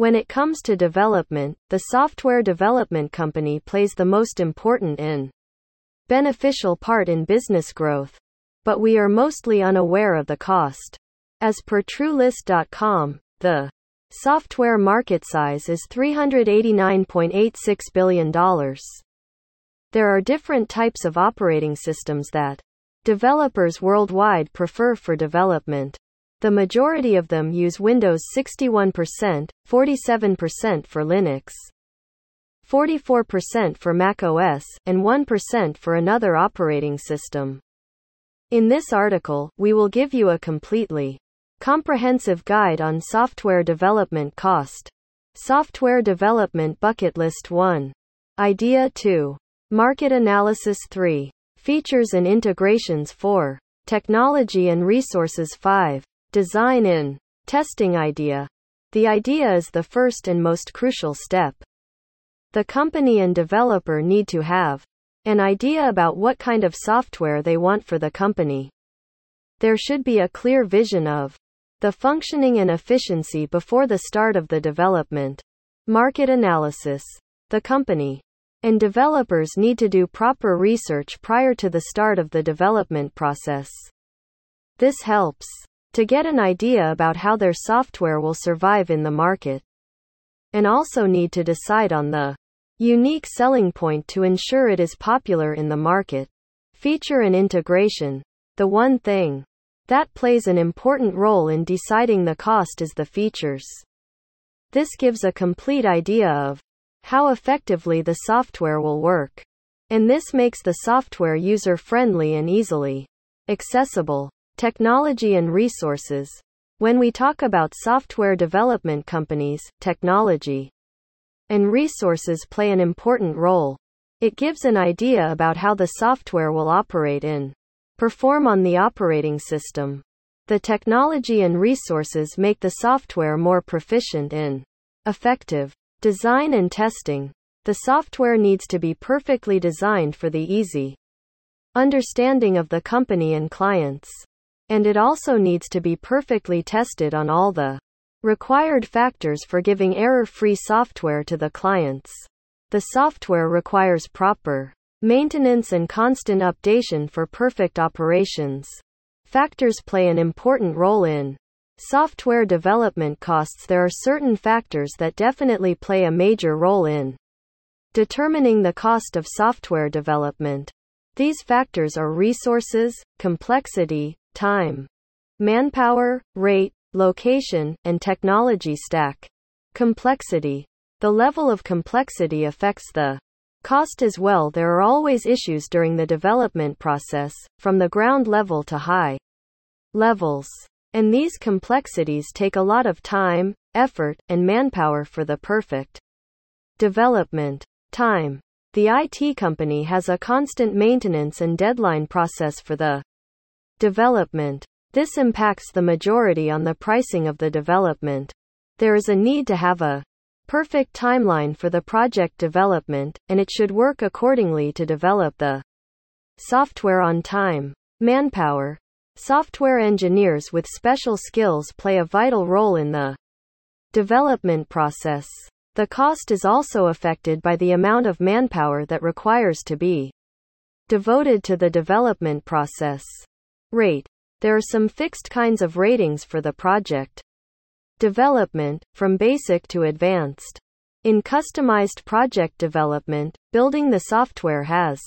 When it comes to development, the software development company plays the most important and beneficial part in business growth. But we are mostly unaware of the cost. As per TrueList.com, the software market size is $389.86 billion. There are different types of operating systems that developers worldwide prefer for development. The majority of them use Windows 61%, 47% for Linux, 44% for macOS, and 1% for another operating system. In this article, we will give you a completely comprehensive guide on software development cost. Software development bucket list 1. Idea 2. Market analysis 3. Features and integrations 4. Technology and resources 5. Design in testing idea. The idea is the first and most crucial step. The company and developer need to have an idea about what kind of software they want for the company. There should be a clear vision of the functioning and efficiency before the start of the development. Market analysis. The company and developers need to do proper research prior to the start of the development process. This helps to get an idea about how their software will survive in the market. And also need to decide on the unique selling point to ensure it is popular in the market. Feature and integration. The one thing that plays an important role in deciding the cost is the features. This gives a complete idea of how effectively the software will work. And this makes the software user friendly and easily accessible. Technology and resources. When we talk about software development companies, technology and resources play an important role. It gives an idea about how the software will operate in, perform on the operating system. The technology and resources make the software more proficient in effective. Design and testing. The software needs to be perfectly designed for the easy understanding of the company and clients. And it also needs to be perfectly tested on all the required factors for giving error-free software to the clients. The software requires proper maintenance and constant updation for perfect operations. Factors play an important role in software development costs. There are certain factors that definitely play a major role in determining the cost of software development. These factors are resources, complexity, time, manpower, rate, location, and technology stack. Complexity. The level of complexity affects the cost as well. There are always issues during the development process, from the ground level to high levels. And these complexities take a lot of time, effort, and manpower for the perfect development. Time. The IT company has a constant maintenance and deadline process for the Development. This impacts the majority on the pricing of the development. There is a need to have a perfect timeline for the project development, and it should work accordingly to develop the software on time. Manpower. Software engineers with special skills play a vital role in the development process. The cost is also affected by the amount of manpower that requires to be devoted to the development process. Rate. There are some fixed kinds of ratings for the project. Development, from basic to advanced. In customized project development, building the software has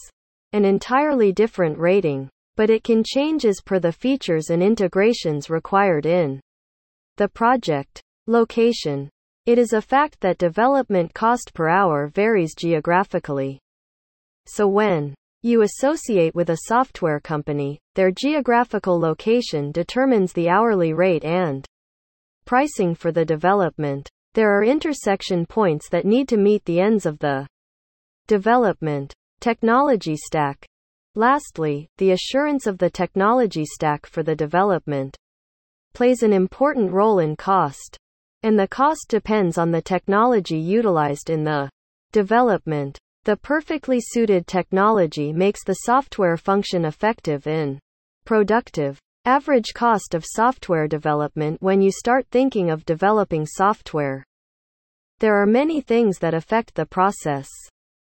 an entirely different rating, but it can change as per the features and integrations required in the project. Location. It is a fact that development cost per hour varies geographically. So when you associate with a software company, their geographical location determines the hourly rate and pricing for the development. There are intersection points that need to meet the ends of the development technology stack. Lastly, the assurance of the technology stack for the development plays an important role in cost. And the cost depends on the technology utilized in the development. The perfectly suited technology makes the software function effective and productive. Average cost of software development when you start thinking of developing software. There are many things that affect the process.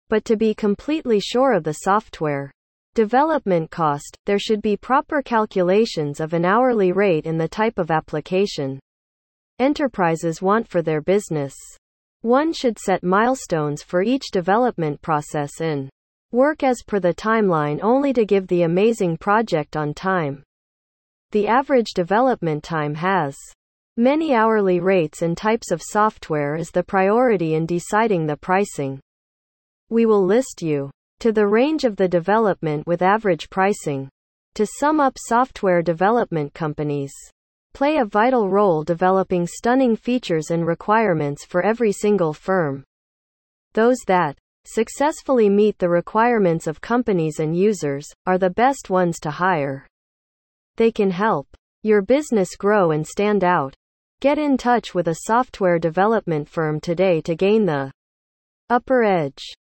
But to be completely sure of the software development cost, there should be proper calculations of an hourly rate in the type of application enterprises want for their business. One should set milestones for each development process and work as per the timeline only to give the amazing project on time. The average development time has many hourly rates and types of software is the priority in deciding the pricing. We will list you to the range of the development with average pricing. To sum up software development companies play a vital role developing stunning features and requirements for every single firm. Those that successfully meet the requirements of companies and users are the best ones to hire. They can help your business grow and stand out. Get in touch with a software development firm today to gain the upper edge.